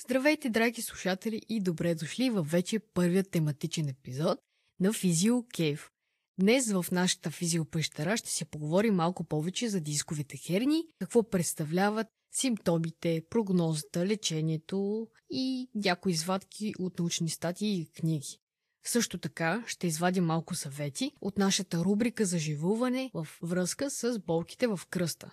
Здравейте, драги слушатели и добре дошли във вече първият тематичен епизод на Физио Кейв. Днес в нашата физиопещера ще се поговорим малко повече за дисковите херни, какво представляват симптомите, прогнозата, лечението и някои извадки от научни статии и книги. Също така ще извадим малко съвети от нашата рубрика за живуване в връзка с болките в кръста.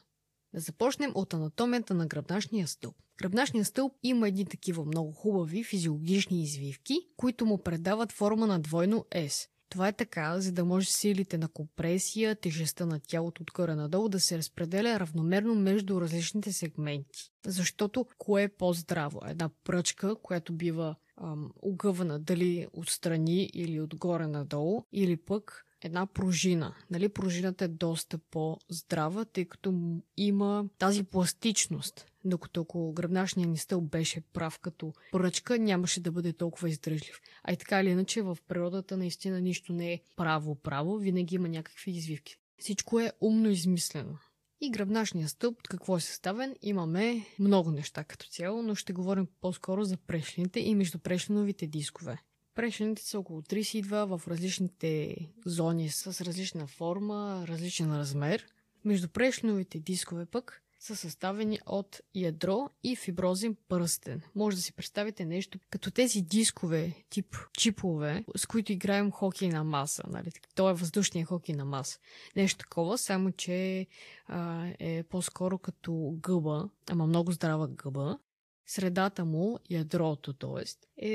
Да започнем от анатомията на гръбначния стълб. Гръбначният стълб има едни такива много хубави физиологични извивки, които му предават форма на двойно S. Това е така, за да може силите на компресия, тежестта на тялото горе надолу да се разпределя равномерно между различните сегменти. Защото кое е по-здраво? Една пръчка, която бива ам, огъвана дали отстрани или отгоре надолу, или пък една пружина. Нали, пружината е доста по-здрава, тъй като има тази пластичност. Докато ако гръбначният ни стълб беше прав като пръчка, нямаше да бъде толкова издръжлив. А и така или иначе в природата наистина нищо не е право-право, винаги има някакви извивки. Всичко е умно измислено. И гръбначния стълб, какво е съставен? Имаме много неща като цяло, но ще говорим по-скоро за прешлените и междупрешленовите дискове. Прешените са около 32 в различните зони с различна форма, различен размер. Между прешленовите дискове пък са съставени от ядро и фиброзен пръстен. Може да си представите нещо като тези дискове, тип чипове, с които играем хокей на маса. Нали? То е въздушния хокей на маса. Нещо такова, само че а, е по-скоро като гъба, ама много здрава гъба. Средата му, ядрото, т.е.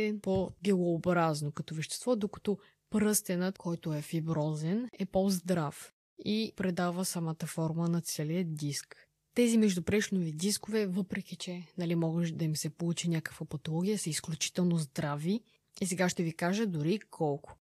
е по-гелообразно като вещество, докато пръстенът, който е фиброзен, е по-здрав и предава самата форма на целия диск. Тези междупрешнови дискове, въпреки че нали, може да им се получи някаква патология, са изключително здрави. И сега ще ви кажа дори колко.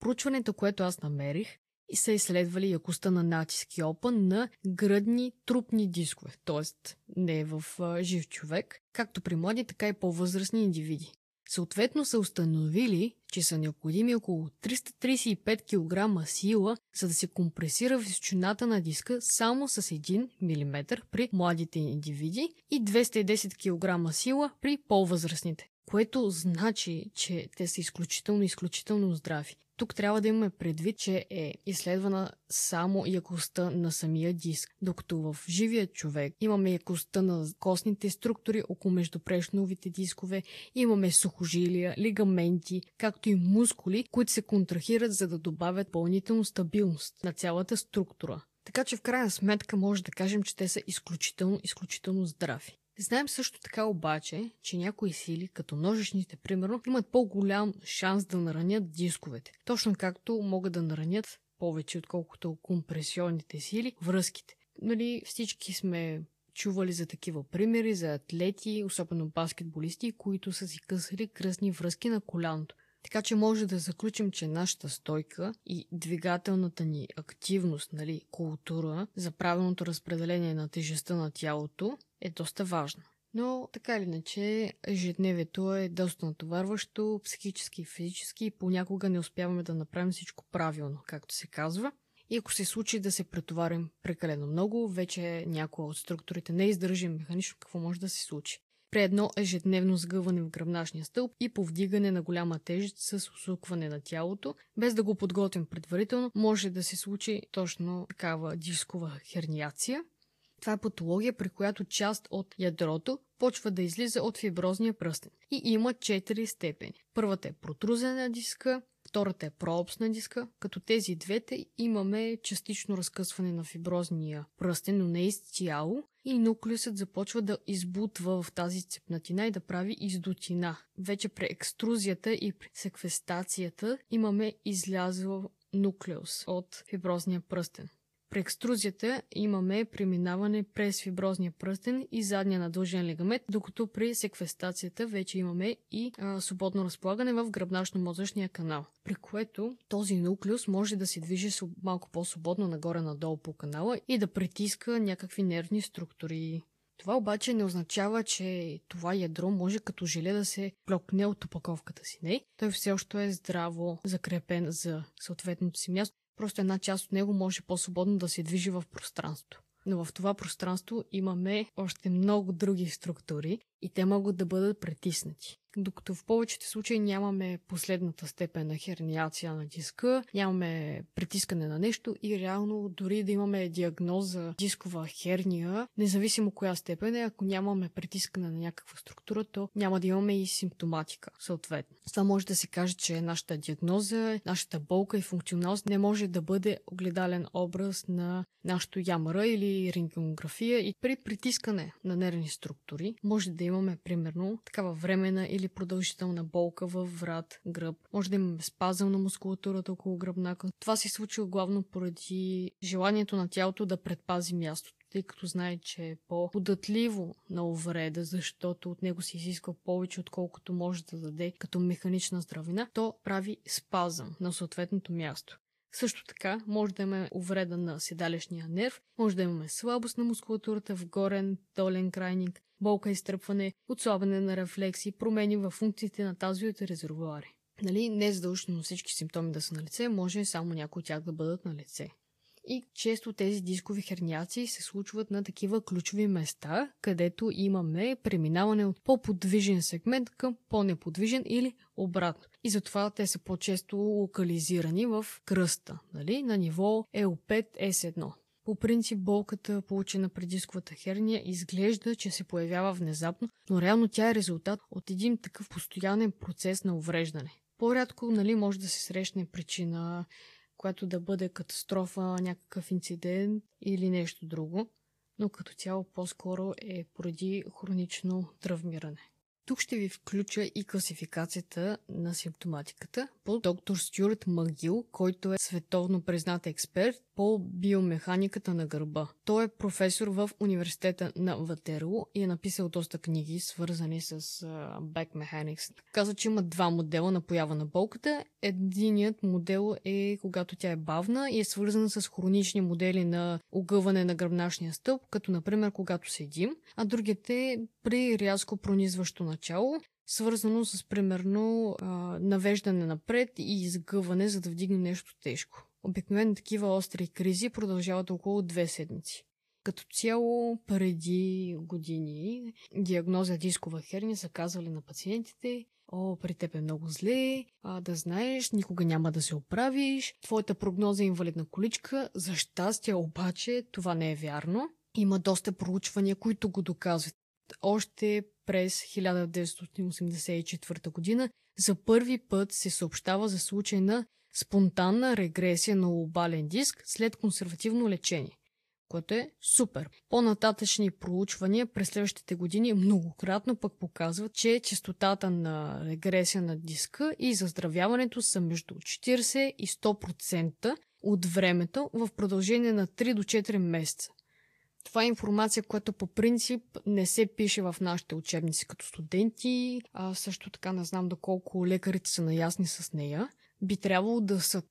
Проучването, което аз намерих, са изследвали якостта на натиск опън на гръдни трупни дискове, т.е. не в жив човек, както при млади, така и по-възрастни индивиди. Съответно са установили, че са необходими около 335 кг сила, за да се компресира височината на диска само с 1 мм при младите индивиди и 210 кг сила при по-възрастните. Което значи, че те са изключително, изключително здрави. Тук трябва да имаме предвид, че е изследвана само якостта на самия диск, докато в живия човек имаме якостта на костните структури около междупрешновите дискове, имаме сухожилия, лигаменти, както и мускули, които се контрахират, за да добавят пълнително стабилност на цялата структура. Така че в крайна сметка може да кажем, че те са изключително, изключително здрави. Знаем също така обаче, че някои сили, като ножичните, примерно, имат по-голям шанс да наранят дисковете. Точно както могат да наранят повече, отколкото компресионните сили, връзките. Нали, всички сме чували за такива примери, за атлети, особено баскетболисти, които са си късали кръсни връзки на коляното. Така че може да заключим, че нашата стойка и двигателната ни активност, нали, култура за правилното разпределение на тежестта на тялото е доста важна. Но така или иначе, ежедневието е доста натоварващо, психически и физически и понякога не успяваме да направим всичко правилно, както се казва. И ако се случи да се претоварим прекалено много, вече някоя от структурите не издържим механично, какво може да се случи при едно ежедневно сгъване в гръбначния стълб и повдигане на голяма тежест с усукване на тялото, без да го подготвим предварително, може да се случи точно такава дискова херниация. Това е патология, при която част от ядрото почва да излиза от фиброзния пръстен и има 4 степени. Първата е протрузена диска, втората е проопсна диска, като тези двете имаме частично разкъсване на фиброзния пръстен, но не изцяло, и нуклеусът започва да избутва в тази цепнатина и да прави издутина. Вече при екструзията и при секвестацията имаме излязъл нуклеус от фиброзния пръстен. При екструзията имаме преминаване през фиброзния пръстен и задния надължен лигамент, докато при секвестацията вече имаме и а, свободно разполагане в гръбначно-мозъчния канал, при което този нуклеус може да се движи малко по-свободно нагоре-надолу по канала и да притиска някакви нервни структури. Това обаче не означава, че това ядро може като желе да се плокне от опаковката си. Не, той все още е здраво закрепен за съответното си място Просто една част от него може по-свободно да се движи в пространството. Но в това пространство имаме още много други структури и те могат да бъдат притиснати. Докато в повечето случаи нямаме последната степен на херниация на диска, нямаме притискане на нещо и реално дори да имаме диагноза дискова херния, независимо коя степен е, ако нямаме притискане на някаква структура, то няма да имаме и симптоматика, съответно. Това може да се каже, че нашата диагноза, нашата болка и функционалност не може да бъде огледален образ на нашото ямара или рентгенография и при притискане на нервни структури може да имаме примерно такава времена или продължителна болка във врат, гръб. Може да имаме спазъм на мускулатурата около гръбнака. Това се случва главно поради желанието на тялото да предпази мястото тъй като знае, че е по-податливо на увреда, защото от него се изисква повече, отколкото може да даде като механична здравина, то прави спазъм на съответното място. Също така, може да имаме увреда на седалищния нерв, може да имаме слабост на мускулатурата в горен, долен крайник, болка и стръпване, отслабване на рефлекси, промени в функциите на тазовите резервуари. Нали, не е задължително всички симптоми да са на лице, може само някои от тях да бъдат на лице. И често тези дискови херниации се случват на такива ключови места, където имаме преминаване от по-подвижен сегмент към по-неподвижен или обратно. И затова те са по-често локализирани в кръста, нали? на ниво EO5-S1. По принцип болката, получена при дисковата херния, изглежда, че се появява внезапно, но реално тя е резултат от един такъв постоянен процес на увреждане. По-рядко нали, може да се срещне причина която да бъде катастрофа, някакъв инцидент или нещо друго, но като цяло по-скоро е поради хронично травмиране. Тук ще ви включа и класификацията на симптоматиката по доктор Стюарт Магил, който е световно признат експерт по биомеханиката на гърба. Той е професор в университета на Ватерло и е написал доста книги, свързани с uh, back mechanics. Казва, че има два модела на поява на болката. Единият модел е когато тя е бавна и е свързана с хронични модели на огъване на гръбначния стълб, като например когато седим, а другият е при рязко пронизващо начало, свързано с примерно навеждане напред и изгъване, за да вдигне нещо тежко. Обикновено такива остри кризи продължават около две седмици. Като цяло, преди години, диагноза дискова херния са казвали на пациентите, о, при теб е много зле, а, да знаеш, никога няма да се оправиш, твоята прогноза е инвалидна количка, за щастие обаче това не е вярно. Има доста проучвания, които го доказват. Още през 1984 година за първи път се съобщава за случай на спонтанна регресия на лобален диск след консервативно лечение, което е супер. По-нататъчни проучвания през следващите години многократно пък показват, че частотата на регресия на диска и заздравяването са между 40 и 100% от времето в продължение на 3 до 4 месеца. Това е информация, която по принцип не се пише в нашите учебници като студенти, а също така не знам доколко лекарите са наясни с нея. Би трябвало да са.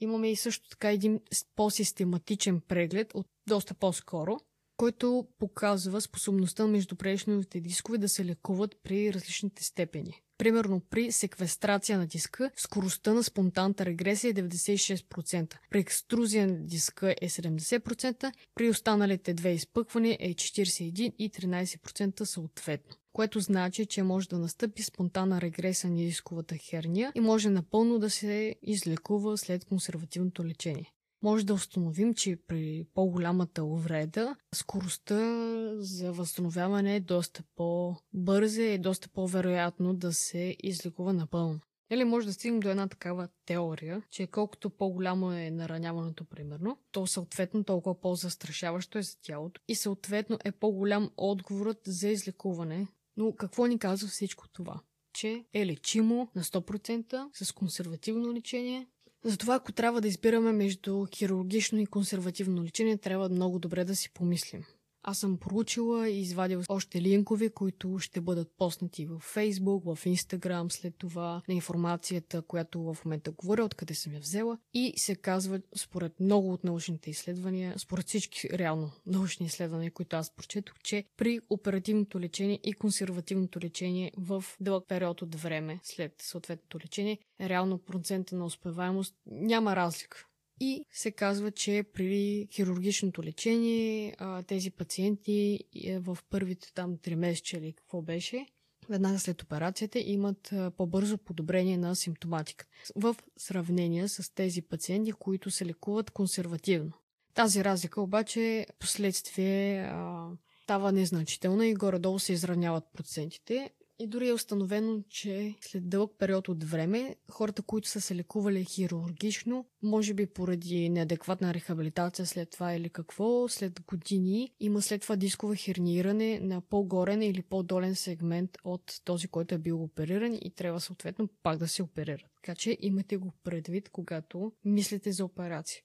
Имаме и също така един по-систематичен преглед от доста по-скоро, който показва способността на междупредишните дискове да се лекуват при различните степени. Примерно при секвестрация на диска, скоростта на спонтанната регресия е 96%, при екструзия на диска е 70%, при останалите две изпъквания е 41 и 13% съответно което значи, че може да настъпи спонтанна регресия на дисковата херния и може напълно да се излекува след консервативното лечение може да установим, че при по-голямата увреда скоростта за възстановяване е доста по-бърза и е доста по-вероятно да се излекува напълно. Или може да стигнем до една такава теория, че колкото по-голямо е нараняването, примерно, то съответно толкова по-застрашаващо е за тялото и съответно е по-голям отговорът за излекуване. Но какво ни казва всичко това? Че е лечимо на 100% с консервативно лечение, затова, ако трябва да избираме между хирургично и консервативно лечение, трябва много добре да си помислим. Аз съм проучила и извадил още линкове, които ще бъдат поснати в Facebook, в Instagram, след това на информацията, която в момента говоря, откъде съм я взела. И се казва, според много от научните изследвания, според всички реално научни изследвания, които аз прочетох, че при оперативното лечение и консервативното лечение в дълъг период от време след съответното лечение, реално процента на успеваемост няма разлика И се казва, че при хирургичното лечение тези пациенти е, в първите там 3 месеца или какво беше, веднага след операцията имат по-бързо подобрение на симптоматиката в сравнение с тези пациенти, които се лекуват консервативно. Тази разлика обаче последствие а, става незначителна и горе-долу се изравняват процентите. И дори е установено, че след дълъг период от време, хората, които са се лекували хирургично, може би поради неадекватна рехабилитация след това или какво, след години има след това дисково херниране на по-горен или по-долен сегмент от този, който е бил опериран и трябва съответно пак да се оперира. Така че имате го предвид, когато мислите за операция.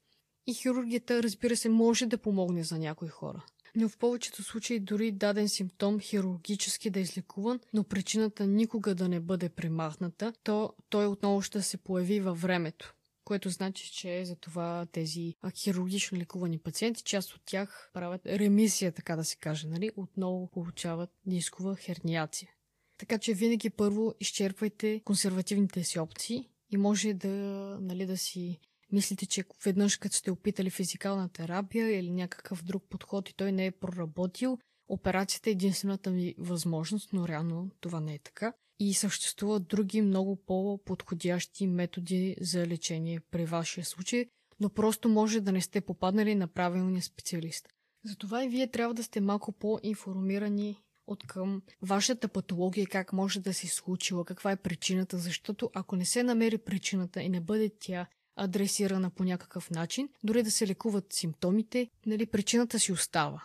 И хирургията, разбира се, може да помогне за някои хора но в повечето случаи дори даден симптом хирургически да е излекуван, но причината никога да не бъде премахната, то той отново ще се появи във времето което значи, че за това тези хирургично лекувани пациенти, част от тях правят ремисия, така да се каже, нали? отново получават дискова херниация. Така че винаги първо изчерпвайте консервативните си опции и може да, нали, да си мислите, че веднъж като сте опитали физикална терапия или някакъв друг подход и той не е проработил, операцията е единствената ви възможност, но реално това не е така. И съществуват други много по-подходящи методи за лечение при вашия случай, но просто може да не сте попаднали на правилния специалист. Затова и вие трябва да сте малко по-информирани от към вашата патология, как може да се случила, каква е причината, защото ако не се намери причината и не бъде тя адресирана по някакъв начин, дори да се лекуват симптомите, нали, причината си остава.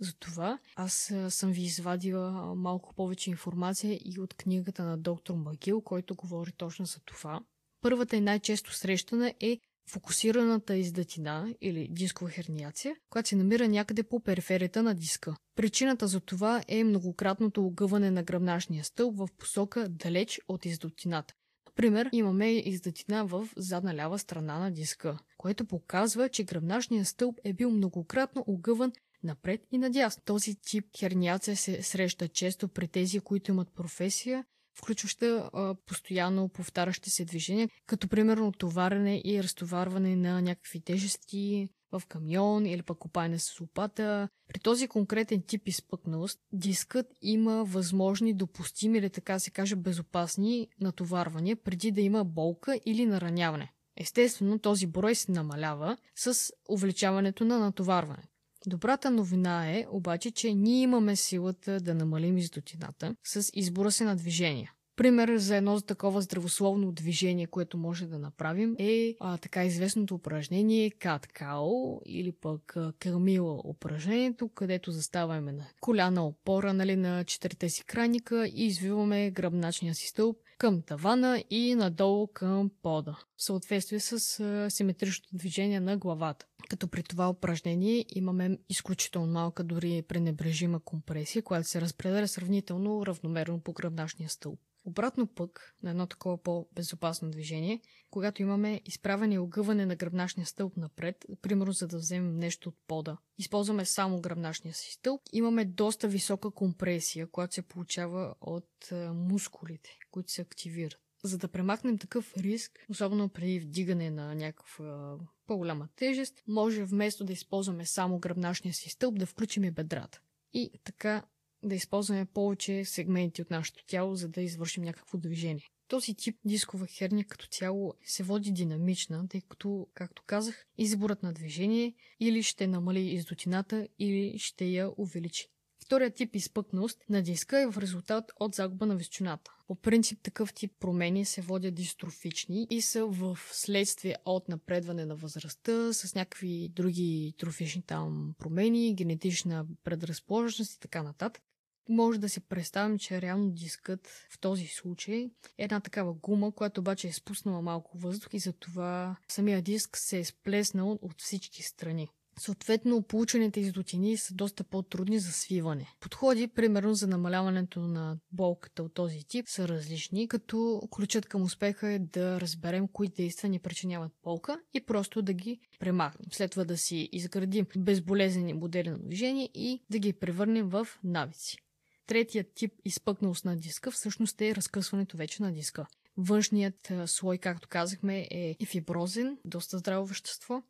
Затова аз съм ви извадила малко повече информация и от книгата на доктор Магил, който говори точно за това. Първата и най-често срещана е фокусираната издатина или дискова херниация, която се намира някъде по периферията на диска. Причината за това е многократното огъване на гръбначния стълб в посока далеч от издатината. Например, имаме издатина в задна лява страна на диска, което показва, че гръбначният стълб е бил многократно огъван напред и надясно. Този тип херниация се среща често при тези, които имат професия, включваща а, постоянно повтарящи се движения, като примерно товарене и разтоварване на някакви тежести, в камион или пък копаене с лопата. При този конкретен тип изпъкналост, дискът има възможни допустими или така се каже безопасни натоварвания преди да има болка или нараняване. Естествено, този брой се намалява с увеличаването на натоварване. Добрата новина е обаче, че ние имаме силата да намалим издотината с избора се на движения. Пример за едно такова здравословно движение, което може да направим е а, така известното упражнение кат-као или пък кърмила упражнението, където заставаме на коляна опора нали, на четирите си краника и извиваме гръбначния си стълб към тавана и надолу към пода, в съответствие с а, симетричното движение на главата. Като при това упражнение имаме изключително малка, дори пренебрежима компресия, която се разпределя сравнително равномерно по гръбначния стълб. Обратно пък на едно такова по-безопасно движение, когато имаме изправене и огъване на гръбначния стълб напред, примерно за да вземем нещо от пода, използваме само гръбначния си стълб, имаме доста висока компресия, която се получава от мускулите, които се активират. За да премахнем такъв риск, особено при вдигане на някаква по-голяма тежест, може вместо да използваме само гръбначния си стълб, да включим и бедрата. И така да използваме повече сегменти от нашето тяло, за да извършим някакво движение. Този тип дискова херния като цяло се води динамична, тъй като, както казах, изборът на движение или ще намали издотината, или ще я увеличи. Вторият тип изпъкност на диска е в резултат от загуба на височината. По принцип такъв тип промени се водят дистрофични и са в следствие от напредване на възрастта с някакви други трофични там промени, генетична предразположеност и така нататък може да си представим, че реално дискът в този случай е една такава гума, която обаче е спуснала малко въздух и затова самия диск се е сплеснал от всички страни. Съответно, получените издотини са доста по-трудни за свиване. Подходи, примерно за намаляването на болката от този тип, са различни, като ключът към успеха е да разберем кои действия ни причиняват болка и просто да ги премахнем. След това да си изградим безболезнени модели на движение и да ги превърнем в навици. Третият тип изпъкналост на диска всъщност е разкъсването вече на диска. Външният слой, както казахме, е фиброзен, доста здраво вещество,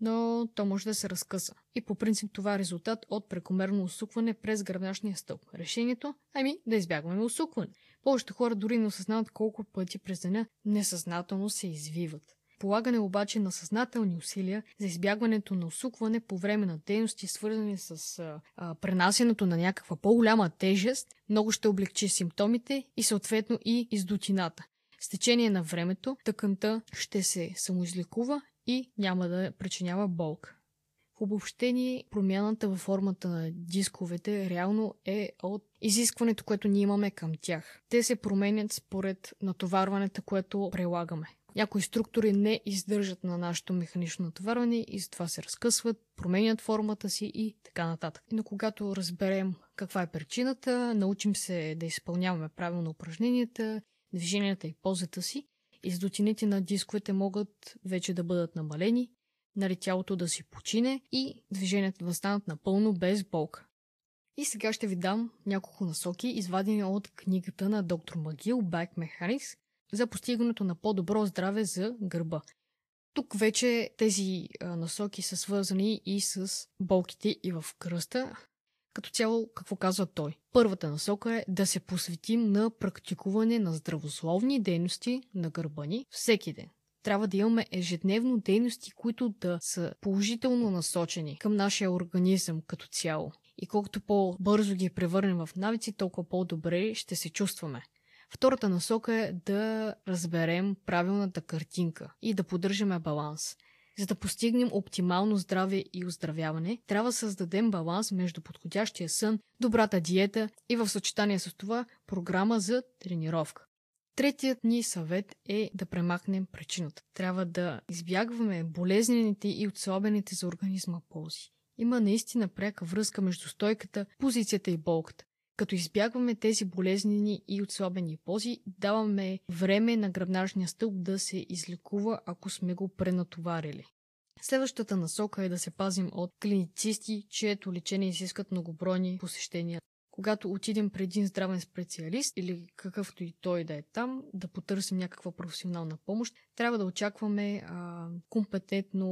но то може да се разкъса. И по принцип това е резултат от прекомерно усукване през гръбначния стълб. Решението? Ами да избягваме усукване. Повечето хора дори не осъзнават колко пъти през деня несъзнателно се извиват. Полагане обаче на съзнателни усилия за избягването на усукване по време на дейности, свързани с а, а, пренасенето на някаква по-голяма тежест, много ще облегчи симптомите и съответно и издутината. С течение на времето тъканта ще се самоизлекува и няма да причинява болка. В обобщение, промяната във формата на дисковете реално е от изискването, което ние имаме към тях. Те се променят според натоварването, което прилагаме. Някои структури не издържат на нашето механично натоварване и затова се разкъсват, променят формата си и така нататък. Но когато разберем каква е причината, научим се да изпълняваме правилно упражненията, движенията и позата си, издотините на дисковете могат вече да бъдат намалени, нали тялото да си почине и движенията да станат напълно без болка. И сега ще ви дам няколко насоки, извадени от книгата на доктор Магил Back Mechanics за постигането на по-добро здраве за гърба. Тук вече тези насоки са свързани и с болките и в кръста. Като цяло, какво казва той? Първата насока е да се посветим на практикуване на здравословни дейности на гърба ни всеки ден. Трябва да имаме ежедневно дейности, които да са положително насочени към нашия организъм като цяло. И колкото по-бързо ги превърнем в навици, толкова по-добре ще се чувстваме. Втората насока е да разберем правилната картинка и да поддържаме баланс. За да постигнем оптимално здраве и оздравяване, трябва да създадем баланс между подходящия сън, добрата диета и в съчетание с това програма за тренировка. Третият ни съвет е да премахнем причината. Трябва да избягваме болезнените и отслабените за организма ползи. Има наистина пряка връзка между стойката, позицията и болката. Като избягваме тези болезнени и отслабени пози, даваме време на гръбначния стълб да се излекува, ако сме го пренатоварили. Следващата насока е да се пазим от клиницисти, чието лечение изискат многобройни посещения когато отидем при един здравен специалист или какъвто и той да е там, да потърсим някаква професионална помощ, трябва да очакваме а, компетентно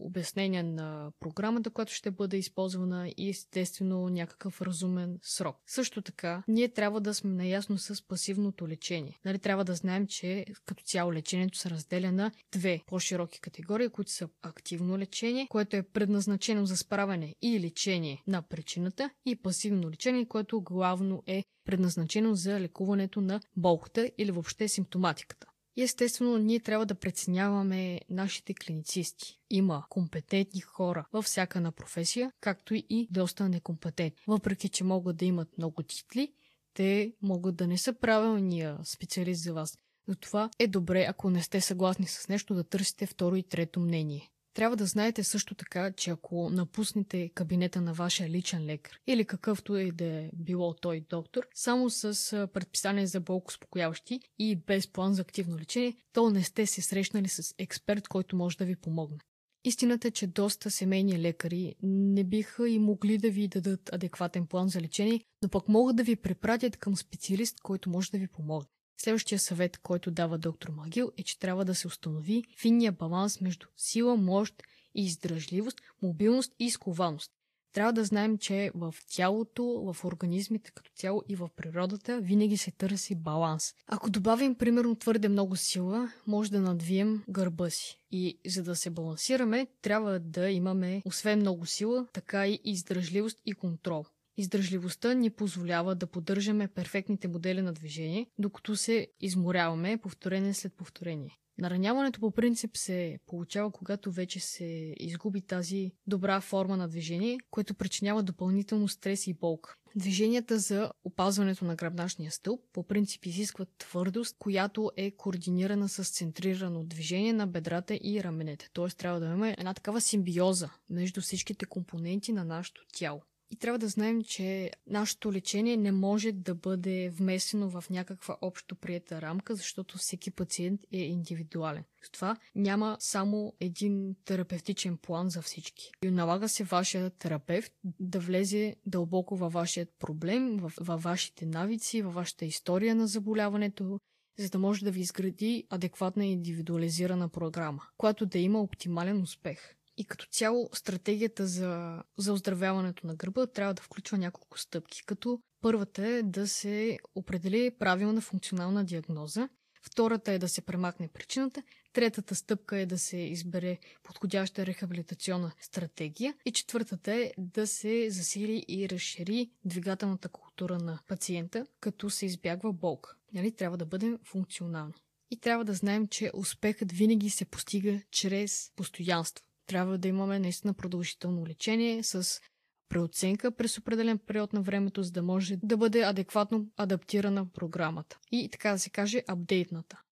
обяснение на програмата, която ще бъде използвана и естествено някакъв разумен срок. Също така, ние трябва да сме наясно с пасивното лечение. Нали, трябва да знаем, че като цяло лечението се разделя на две по-широки категории, които са активно лечение, което е предназначено за справяне и лечение на причината и пасивно лечение, което главно е предназначено за лекуването на болката или въобще симптоматиката. И естествено, ние трябва да преценяваме нашите клиницисти. Има компетентни хора във всяка на професия, както и доста некомпетентни. Въпреки, че могат да имат много титли, те могат да не са правилния специалист за вас. Затова е добре, ако не сте съгласни с нещо, да търсите второ и трето мнение. Трябва да знаете също така, че ако напуснете кабинета на вашия личен лекар или какъвто и да е било той доктор, само с предписание за болко-спокояващи и без план за активно лечение, то не сте се срещнали с експерт, който може да ви помогне. Истината е, че доста семейни лекари не биха и могли да ви дадат адекватен план за лечение, но пък могат да ви препратят към специалист, който може да ви помогне. Следващия съвет, който дава доктор Магил е, че трябва да се установи финния баланс между сила, мощ и издръжливост, мобилност и изкованост. Трябва да знаем, че в тялото, в организмите като цяло и в природата винаги се търси баланс. Ако добавим примерно твърде много сила, може да надвием гърба си. И за да се балансираме, трябва да имаме освен много сила, така и издръжливост и контрол. Издържливостта ни позволява да поддържаме перфектните модели на движение, докато се изморяваме повторение след повторение. Нараняването по принцип се получава, когато вече се изгуби тази добра форма на движение, което причинява допълнително стрес и болка. Движенията за опазването на гръбначния стълб по принцип изискват твърдост, която е координирана с центрирано движение на бедрата и раменете. Т.е. трябва да имаме една такава симбиоза между всичките компоненти на нашето тяло. И трябва да знаем, че нашето лечение не може да бъде вместено в някаква общо приета рамка, защото всеки пациент е индивидуален. Затова няма само един терапевтичен план за всички. И налага се вашия терапевт да влезе дълбоко във вашият проблем, във, вашите навици, във вашата история на заболяването за да може да ви изгради адекватна индивидуализирана програма, която да има оптимален успех. И като цяло стратегията за, за оздравяването на гърба трябва да включва няколко стъпки, като първата е да се определи правилна функционална диагноза, втората е да се премахне причината, третата стъпка е да се избере подходяща рехабилитационна стратегия и четвъртата е да се засили и разшири двигателната култура на пациента, като се избягва болка. Нали? Трябва да бъдем функционални. И трябва да знаем, че успехът винаги се постига чрез постоянство. Трябва да имаме наистина продължително лечение с преоценка през определен период на времето, за да може да бъде адекватно адаптирана програмата. И така да се каже, апдейтната.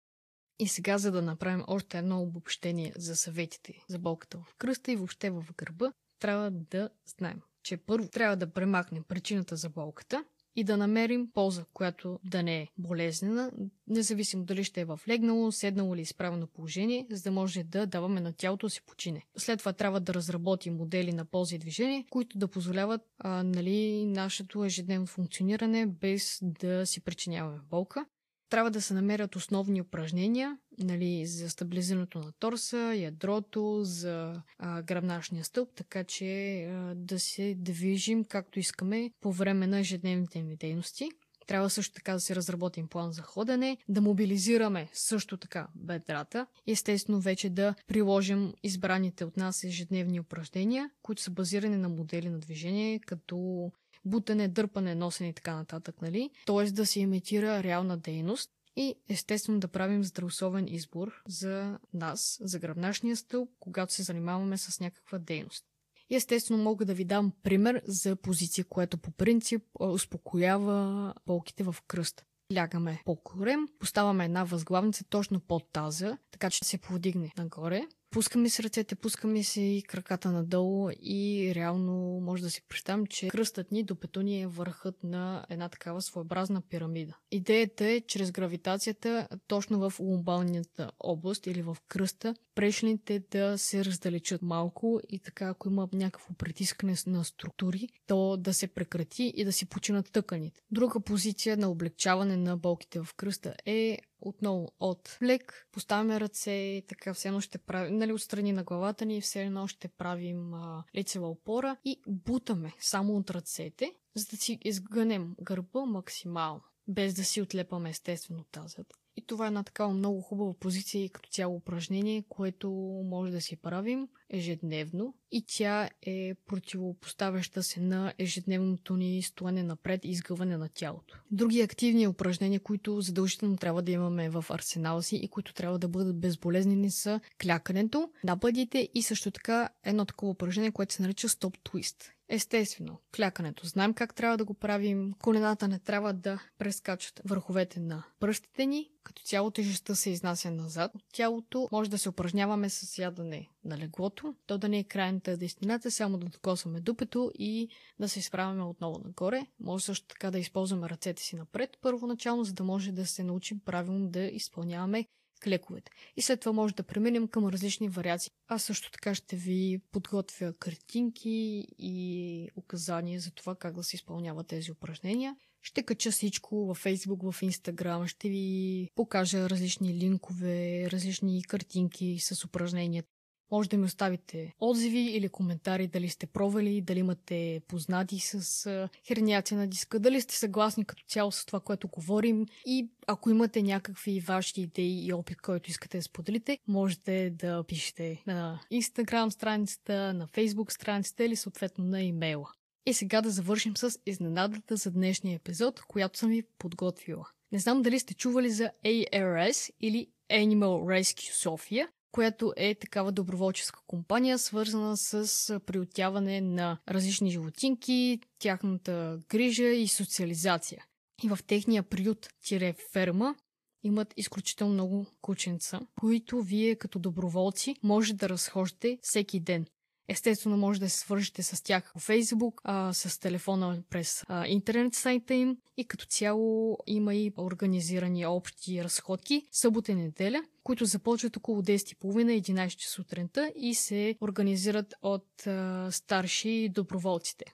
И сега, за да направим още едно обобщение за съветите за болката в кръста и въобще в гърба, трябва да знаем, че първо трябва да премахнем причината за болката, и да намерим полза, която да не е болезнена, независимо дали ще е в легнало, седнало или изправено положение, за да може да даваме на тялото си почине. След това трябва да разработим модели на ползи и движение, които да позволяват а, нали, нашето ежедневно функциониране без да си причиняваме болка. Трябва да се намерят основни упражнения нали, за стабилизирането на торса, ядрото, за а, гръбначния стълб, така че а, да се движим както искаме по време на ежедневните ми дейности. Трябва също така да се разработим план за ходене, да мобилизираме също така бедрата естествено вече да приложим избраните от нас ежедневни упражнения, които са базирани на модели на движение, като бутане, дърпане, носене и така нататък, нали? Тоест да се имитира реална дейност и естествено да правим здравословен избор за нас, за гръбначния стълб, когато се занимаваме с някаква дейност. И естествено мога да ви дам пример за позиция, която по принцип успокоява болките в кръст. Лягаме по-корем, поставяме една възглавница точно под таза, така че се повдигне нагоре. Пускаме си ръцете, пускаме си краката надолу и реално може да си представим, че кръстът ни до петуни е върхът на една такава своеобразна пирамида. Идеята е чрез гравитацията точно в лумбалната област или в кръста прешлените да се раздалечат малко и така ако има някакво притискане на структури, то да се прекрати и да си починат тъканите. Друга позиция на облегчаване на болките в кръста е отново от лек, поставяме ръце, така все едно ще правим, нали, отстрани на главата ни, все едно ще правим а, лицева опора и бутаме само от ръцете, за да си изгънем гърба максимално, без да си отлепаме естествено тазата. И това е една такава много хубава позиция и като цяло упражнение, което може да си правим ежедневно и тя е противопоставяща се на ежедневното ни стоене напред и изгъване на тялото. Други активни упражнения, които задължително трябва да имаме в арсенала си и които трябва да бъдат безболезнени са клякането, нападите и също така едно такова упражнение, което се нарича стоп твист. Естествено, клякането. Знаем как трябва да го правим. Колената не трябва да прескачат върховете на пръстите ни, като цяло тежестта се изнася назад. Тялото може да се упражняваме с ядане на леглото. То да не е крайната дестинация, само да докосваме дупето и да се изправяме отново нагоре. Може също така да използваме ръцете си напред първоначално, за да може да се научим правилно да изпълняваме клековете. И след това може да преминем към различни вариации. Аз също така ще ви подготвя картинки и указания за това как да се изпълняват тези упражнения. Ще кача всичко във Facebook, в Instagram, ще ви покажа различни линкове, различни картинки с упражнения. Може да ми оставите отзиви или коментари дали сте провали, дали имате познати с херниация на диска, дали сте съгласни като цяло с това, което говорим и ако имате някакви ваши идеи и опит, който искате да споделите, можете да пишете на Instagram страницата, на Facebook страницата или съответно на имейла. И сега да завършим с изненадата за днешния епизод, която съм ви подготвила. Не знам дали сте чували за ARS или Animal Rescue Sofia, която е такава доброволческа компания, свързана с приотяване на различни животинки, тяхната грижа и социализация. И в техния приют-ферма имат изключително много кученца, които вие като доброволци може да разхождате всеки ден. Естествено, може да се свържете с тях в Facebook, а, с телефона през а, интернет сайта им и като цяло има и организирани общи разходки събота и неделя, които започват около 10.30-11 сутринта и се организират от а, старши доброволците.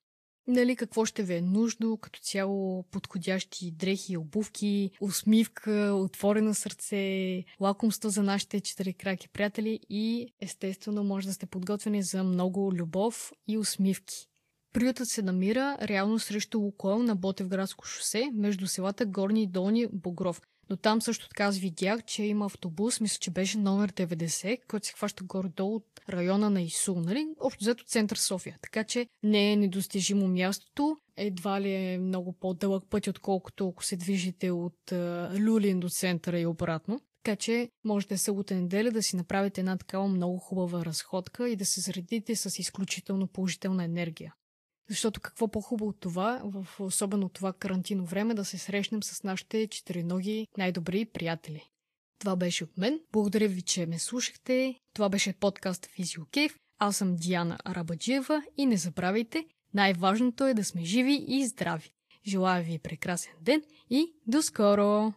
Нали, какво ще ви е нужно, като цяло подходящи дрехи, обувки, усмивка, отворено сърце, лакомство за нашите четири краки приятели и естествено може да сте подготвени за много любов и усмивки. Приютът се намира реално срещу Лукойл на Ботевградско шосе между селата Горни и Долни Богров. Но там също така аз видях, че има автобус, мисля, че беше номер 90, който се хваща горе-долу от района на Исул, нали? Общо взето център София. Така че не е недостижимо мястото. Едва ли е много по-дълъг път, отколкото ако се движите от Люлин до центъра и обратно. Така че можете събота неделя да си направите една такава много хубава разходка и да се заредите с изключително положителна енергия. Защото какво по-хубаво от това, в особено това карантино време, да се срещнем с нашите четириноги най-добри приятели. Това беше от мен. Благодаря ви, че ме слушахте. Това беше подкаст Физиокейв. Аз съм Диана Арабаджиева и не забравяйте, най-важното е да сме живи и здрави. Желая ви прекрасен ден и до скоро!